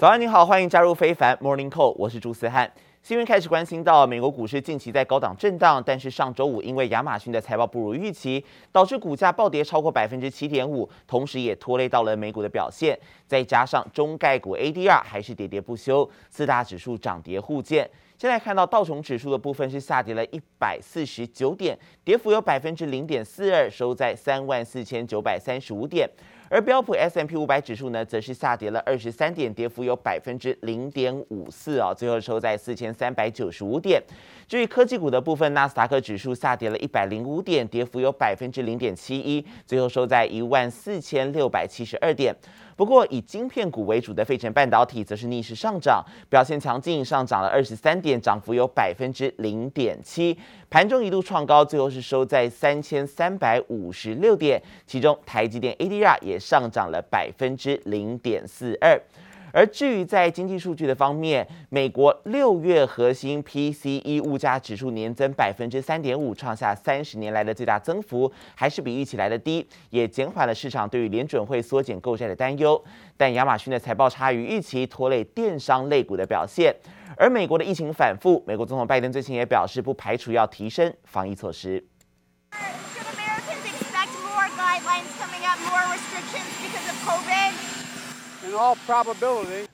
早安，你好，欢迎加入非凡 Morning Call，我是朱思翰。新闻开始关心到美国股市近期在高档震荡，但是上周五因为亚马逊的财报不如预期，导致股价暴跌超过百分之七点五，同时也拖累到了美股的表现。再加上中概股 ADR 还是跌跌不休，四大指数涨跌互见。现在看到道琼指数的部分是下跌了一百四十九点，跌幅有百分之零点四二，收在三万四千九百三十五点。而标普 S M P 五百指数呢，则是下跌了二十三点，跌幅有百分之零点五四啊，最后收在四千三百九十五点。至于科技股的部分，纳斯达克指数下跌了一百零五点，跌幅有百分之零点七一，最后收在一万四千六百七十二点。不过，以晶片股为主的费城半导体则是逆势上涨，表现强劲，上涨了二十三点，涨幅有百分之零点七。盘中一度创高，最后是收在三千三百五十六点，其中台积电 ADR 也上涨了百分之零点四二。而至于在经济数据的方面，美国六月核心 PCE 物价指数年增百分之三点五，创下三十年来的最大增幅，还是比预期来的低，也减缓了市场对于联准会缩减购债的担忧。但亚马逊的财报差于预期，拖累电商类股的表现。而美国的疫情反复，美国总统拜登最近也表示，不排除要提升防疫措施。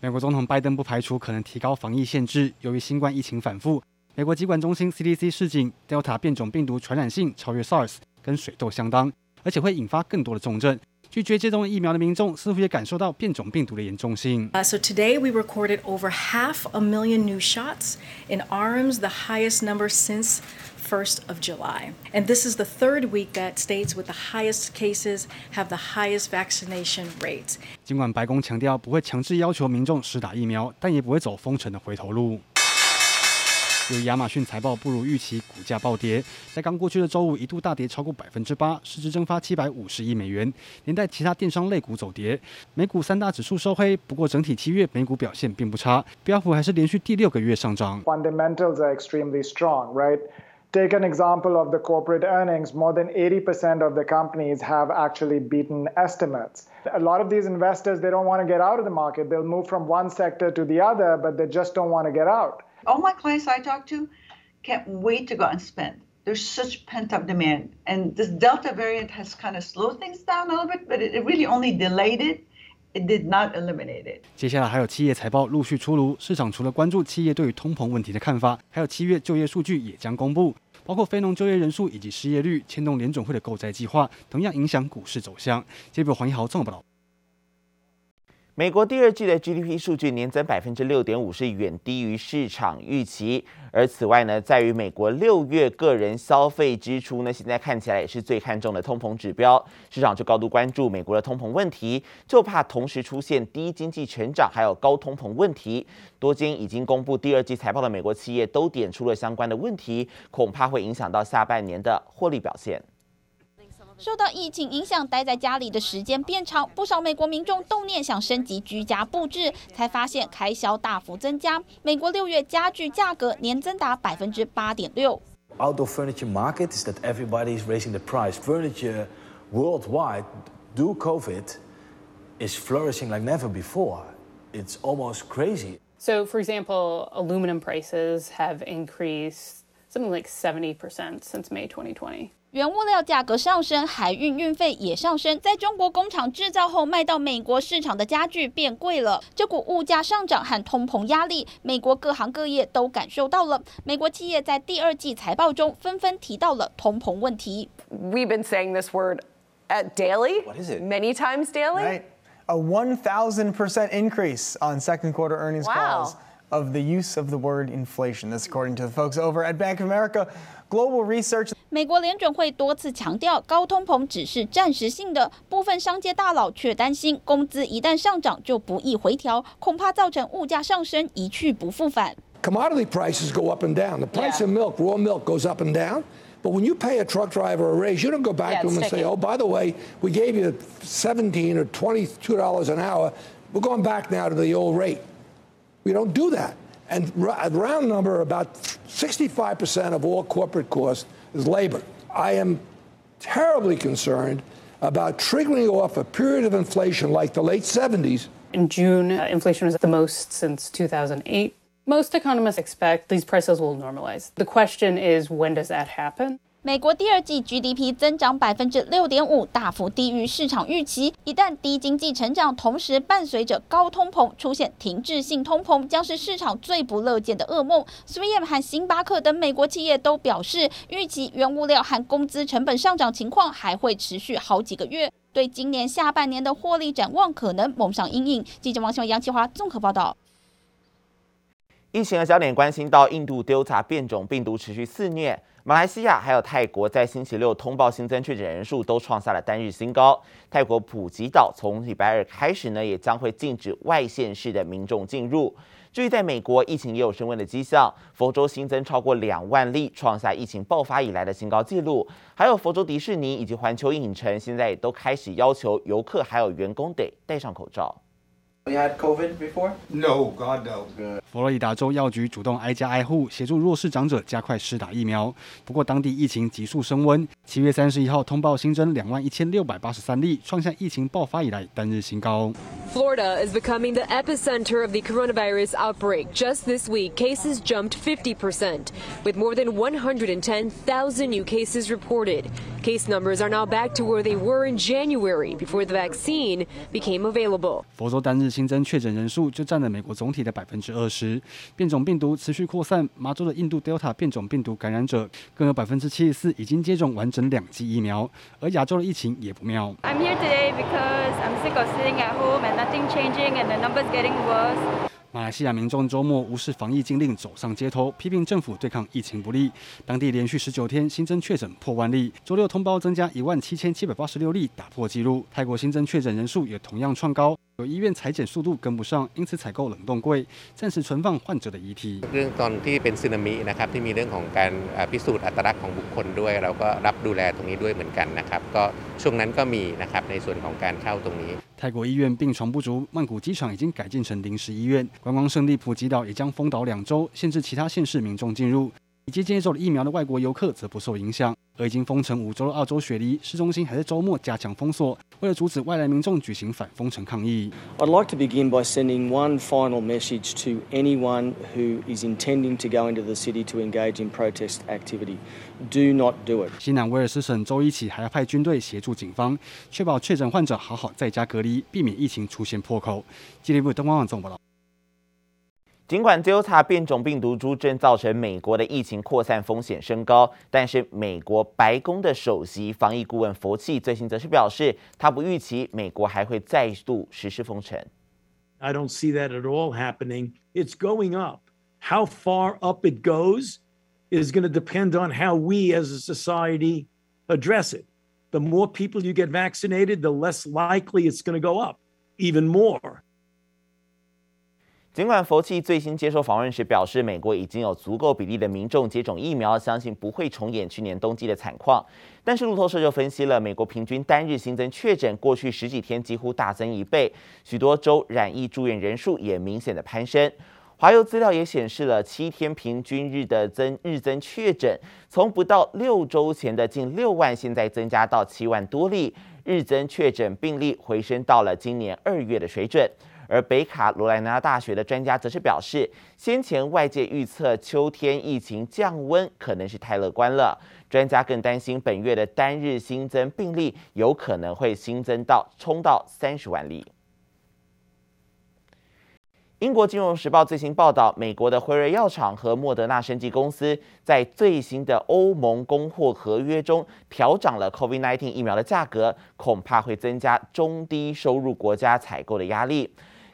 美国总统拜登不排除可能提高防疫限制。由于新冠疫情反复，美国疾管中心 CDC 示警，Delta 变种病毒传染性超越 SARS，跟水痘相当，而且会引发更多的重症。拒绝接种疫苗的民众似乎也感受到变种病毒的严重性。Uh, so today we recorded over half a million new shots in arms, the highest number since first of July. And this is the third week that states with the highest cases have the highest vaccination rates. 尽管白宫强调不会强制要求民众施打疫苗，但也不会走封城的回头路。由于亚马逊财报不如预期，股价暴跌，在刚过去的周五一度大跌超过百分之八，市值蒸发七百五十亿美元，连带其他电商类股走跌。美股三大指数收黑，不过整体七月美股表现并不差，标普还是连续第六个月上涨。Fundamentals are extremely strong, right? Take an example of the corporate earnings. More than 80% of the companies have actually beaten estimates. A lot of these investors, they don't want to get out of the market. They'll move from one sector to the other, but they just don't want to get out. All my clients I talk to can't wait to go and spend. There's such pent-up demand. And this Delta variant has kind of slowed things down a little bit, but it really only delayed it. It did not eliminate it. 接下来还有企业财报陆续出炉，市场除了关注企业对于通膨问题的看法，还有七月就业数据也将公布，包括非农就业人数以及失业率，牵动联总会的购债计划，同样影响股市走向。接着黄一豪综合报道。美国第二季的 GDP 数据年增百分之六点五，是远低于市场预期。而此外呢，在于美国六月个人消费支出呢，现在看起来也是最看重的通膨指标，市场就高度关注美国的通膨问题，就怕同时出现低经济成长还有高通膨问题。多间已经公布第二季财报的美国企业都点出了相关的问题，恐怕会影响到下半年的获利表现。受到疫情影响，待在家里的时间变长，不少美国民众动念想升级居家布置，才发现开销大幅增加。美国六月家具价格年增达百分之八点六。Outdoor furniture market is that everybody is raising the price. Furniture worldwide, due COVID, is flourishing like never before. It's almost crazy. So, for example, aluminum prices have increased something like 70% since May 2020. 原物料价格上升，海运运费也上升。在中国工厂制造后卖到美国市场的家具变贵了，这股物价上涨和通膨压力，美国各行各业都感受到了。美国企业在第二季财报中纷纷提到了通膨问题。We've been saying this word at daily. What is it? Many times daily. Right. A 1,000% increase on second quarter earnings wow. calls of the use of the word inflation. That's according to the folks over at Bank of America. Global Research。美国联准会多次强调，高通膨只是暂时性的，部分商界大佬却担心，工资一旦上涨就不易回调，恐怕造成物价上升一去不复返。Commodity prices go up and down. The price of milk, raw milk, goes up and down. But when you pay a truck driver a raise, you don't go back to him and say, "Oh, by the way, we gave you seventeen or twenty-two dollars an hour. We're going back now to the old rate." We don't do that. And round number, about 65% of all corporate costs is labor. I am terribly concerned about triggering off a period of inflation like the late 70s In June, uh, inflation was the most since 2008. Most economists expect these prices will normalize. The question is, when does that happen? 美国第二季 GDP 增长百分之六点五，大幅低于市场预期。一旦低经济成长，同时伴随着高通膨，出现停滞性通膨，将是市场最不乐见的噩梦。3M 和星巴克等美国企业都表示，预期原物料和工资成本上涨情况还会持续好几个月，对今年下半年的获利展望可能蒙上阴影。记者王新文、杨启华综合报道。疫情的焦点关心到印度 Delta 变种病毒持续肆虐。马来西亚还有泰国在星期六通报新增确诊人数都创下了单日新高。泰国普吉岛从礼拜二开始呢，也将会禁止外县市的民众进入。至于在美国，疫情也有升温的迹象，佛州新增超过两万例，创下疫情爆发以来的新高纪录。还有佛州迪士尼以及环球影城，现在也都开始要求游客还有员工得戴上口罩。You had COVID before? No, God no. 佛罗里达州药局主动挨家挨户协助弱势长者加快施打疫苗。不过，当地疫情急速升温，七月三十一号通报新增两万一千六百八十三例，创下疫情爆发以来单日新高。Florida is becoming the epicenter of the coronavirus outbreak. Just this week, cases jumped 50%, with more than 110,000 new cases reported. Case numbers are now back to where they were in January before the vaccine became available. 佛州单日新增确诊人数就占了美国总体的百分之二十。变种病毒持续扩散，麻州的印度 Delta 变种病毒感染者更有百分之七十四已经接种完整两剂疫苗。而亚洲的疫情也不妙。I'm here today because I'm sick of sitting at home and nothing changing and the numbers getting worse. 马来西亚民众周末无视防疫禁令，走上街头，批评政府对抗疫情不力。当地连续十九天新增确诊破万例，周六通报增加一万七千七百八十六例，打破纪录。泰国新增确诊人数也同样创高，有医院采检速度跟不上，因此采购冷冻柜，暂时存放患者的遗体。เรื่องตอนที่เป็นสึนามินะครับที่มีเรื่องของการพิสูจน์อัตลักษณ์ของบุคคลด้วยเราก็รับดูแลตรงนี้ด้วยเหมือนกันนะครับก็ช่วงนั้นก็มีนะครับในส่วนของการเข้าตรงนี้。 泰国医院病床不足，曼谷机场已经改建成临时医院。观光胜地普吉岛也将封岛两周，限制其他县市民众进入。已经接种了疫苗的外国游客则不受影响。而已经封城五周的澳洲雪梨市中心还在周末加强封锁，为了阻止外来民众举行反封城抗议。I'd like to begin by sending one final message to anyone who is intending to go into the city to engage in protest activity. Do not do it. 西南威尔斯省周一起还要派军队协助警方，确保确诊患者好好在家隔离，避免疫情出现破口。吉林部东方网总报道。尽管 Delta 变种病毒株正造成美国的疫情扩散风险升高，但是美国白宫的首席防疫顾问佛奇最新则是表示，他不预期美国还会再度实施封城。I don't see that at all happening. It's going up. How far up it goes is going to depend on how we as a society address it. The more people you get vaccinated, the less likely it's going to go up even more. 尽管佛奇最新接受访问时表示，美国已经有足够比例的民众接种疫苗，相信不会重演去年冬季的惨况。但是路透社就分析了，美国平均单日新增确诊过去十几天几乎大增一倍，许多州染疫住院人数也明显的攀升。华邮资料也显示了七天平均日的增日增确诊，从不到六周前的近六万，现在增加到七万多例，日增确诊病例回升到了今年二月的水准。而北卡罗来纳大学的专家则是表示，先前外界预测秋天疫情降温可能是太乐观了。专家更担心本月的单日新增病例有可能会新增到冲到三十万例。英国金融时报最新报道，美国的辉瑞药厂和莫德纳生技公司在最新的欧盟供货合约中调涨了 COVID-19 疫苗的价格，恐怕会增加中低收入国家采购的压力。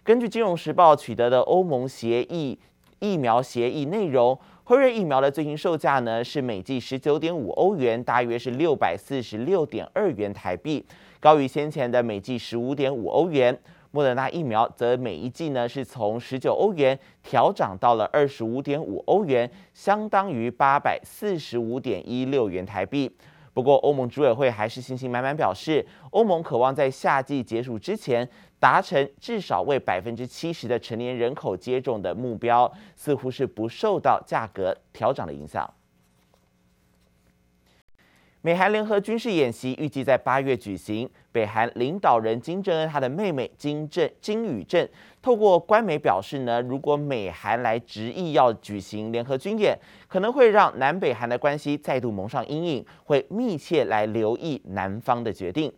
根据《金融时报》取得的欧盟协议疫苗协议内容，辉瑞疫苗的最新售价呢是每剂十九点五欧元，大约是六百四十六点二元台币，高于先前的每剂十五点五欧元。莫德纳疫苗则每一剂呢是从十九欧元调涨到了二十五点五欧元，相当于八百四十五点一六元台币。不过，欧盟执委会还是信心满满表示，欧盟渴望在夏季结束之前达成至少为百分之七十的成年人口接种的目标，似乎是不受到价格调涨的影响。美韩联合军事演习预计在八月举行。北韩领导人金正恩他的妹妹金正金宇正透过官媒表示呢，如果美韩来执意要举行联合军演，可能会让南北韩的关系再度蒙上阴影，会密切来留意南方的决定。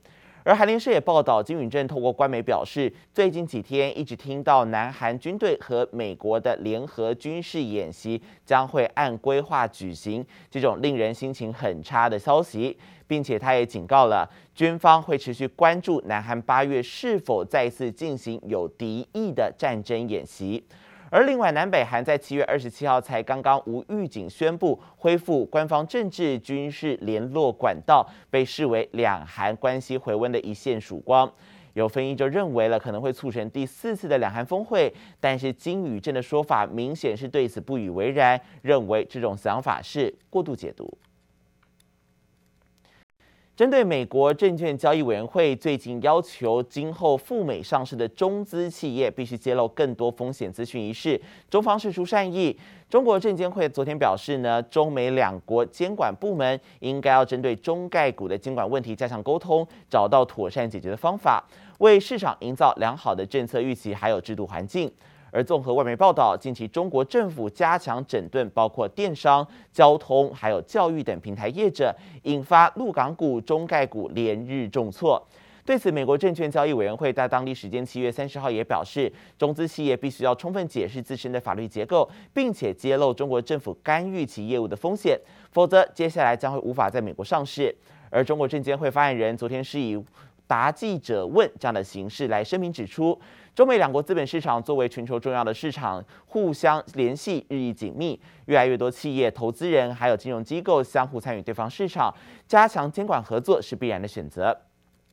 而韩联社也报道，金允正透过官媒表示，最近几天一直听到南韩军队和美国的联合军事演习将会按规划举行，这种令人心情很差的消息，并且他也警告了军方会持续关注南韩八月是否再次进行有敌意的战争演习。而另外，南北韩在七月二十七号才刚刚无预警宣布恢复官方政治军事联络管道，被视为两韩关系回温的一线曙光。有分析就认为了可能会促成第四次的两韩峰会，但是金宇镇的说法明显是对此不以为然，认为这种想法是过度解读。针对美国证券交易委员会最近要求今后赴美上市的中资企业必须揭露更多风险资讯一事，中方释出善意。中国证监会昨天表示呢，中美两国监管部门应该要针对中概股的监管问题加强沟通，找到妥善解决的方法，为市场营造良好的政策预期还有制度环境。而综合外媒报道，近期中国政府加强整顿，包括电商、交通、还有教育等平台业者，引发陆港股、中概股连日重挫。对此，美国证券交易委员会在当地时间七月三十号也表示，中资企业必须要充分解释自身的法律结构，并且揭露中国政府干预其业务的风险，否则接下来将会无法在美国上市。而中国证监会发言人昨天是以答记者问这样的形式来声明指出。中美两国资本市场作为全球重要的市场，互相联系日益紧密。越来越多企业、投资人还有金融机构相互参与对方市场，加强监管合作是必然的选择。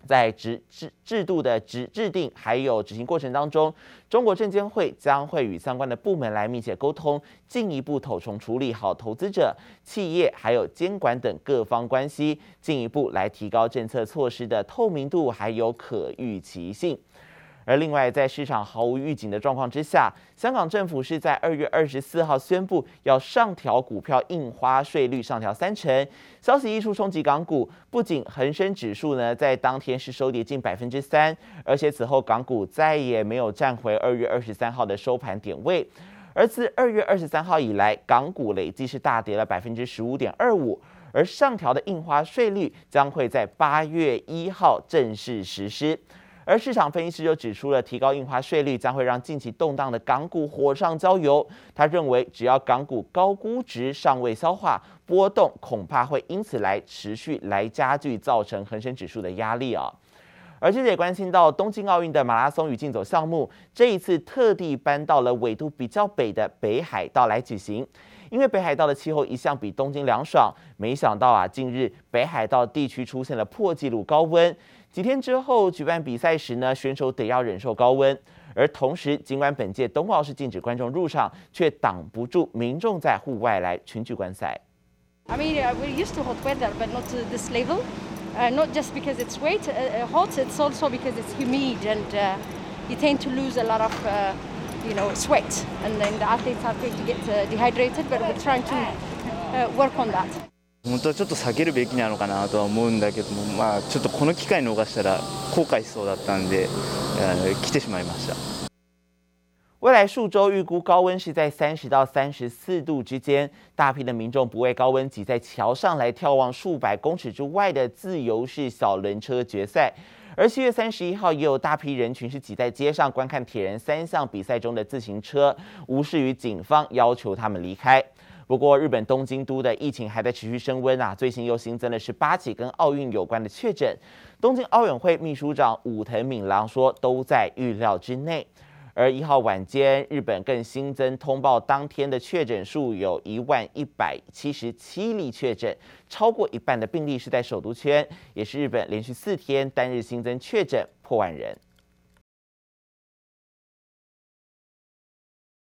在制制制度的制制定还有执行过程当中，中国证监会将会与相关的部门来密切沟通，进一步统筹处理好投资者、企业还有监管等各方关系，进一步来提高政策措施的透明度还有可预期性。而另外，在市场毫无预警的状况之下，香港政府是在二月二十四号宣布要上调股票印花税率，上调三成。消息一出，冲击港股，不仅恒生指数呢在当天是收跌近百分之三，而且此后港股再也没有站回二月二十三号的收盘点位。而自二月二十三号以来，港股累计是大跌了百分之十五点二五。而上调的印花税率将会在八月一号正式实施。而市场分析师就指出了，提高印花税率将会让近期动荡的港股火上浇油。他认为，只要港股高估值尚未消化，波动恐怕会因此来持续来加剧，造成恒生指数的压力啊。而记者也关心到，东京奥运的马拉松与竞走项目，这一次特地搬到了纬度比较北的北海道来举行，因为北海道的气候一向比东京凉爽。没想到啊，近日北海道地区出现了破纪录高温。几天之后举办比赛时呢，选手得要忍受高温，而同时，尽管本届冬奥是禁止观众入场，却挡不住民众在户外来群聚观赛。I mean, we're used to hot weather, but not to this level. Not just because it's wet, hot. It's also because it's humid and you tend to lose a lot of, you know, sweat, and then the athletes are going to get dehydrated. But we're trying to work on that. 本当はちょっと避けるべきなのかなとは思うんだけども、まあちょっとこの机会逃したら后悔しそうだったんで、来てしまいました。未来数周预估高温是在三十到三十四度之间，大批的民众不畏高温挤在桥上来眺望数百公尺之外的自由式小轮车决赛。而七月三十一号也有大批人群是挤在街上观看铁人三项比赛中的自行车，无视于警方要求他们离开。不过，日本东京都的疫情还在持续升温啊！最新又新增了十八起跟奥运有关的确诊。东京奥运会秘书长武藤敏郎说，都在预料之内。而一号晚间，日本更新增通报当天的确诊数有一万一百七十七例确诊，超过一半的病例是在首都圈，也是日本连续四天单日新增确诊破万人。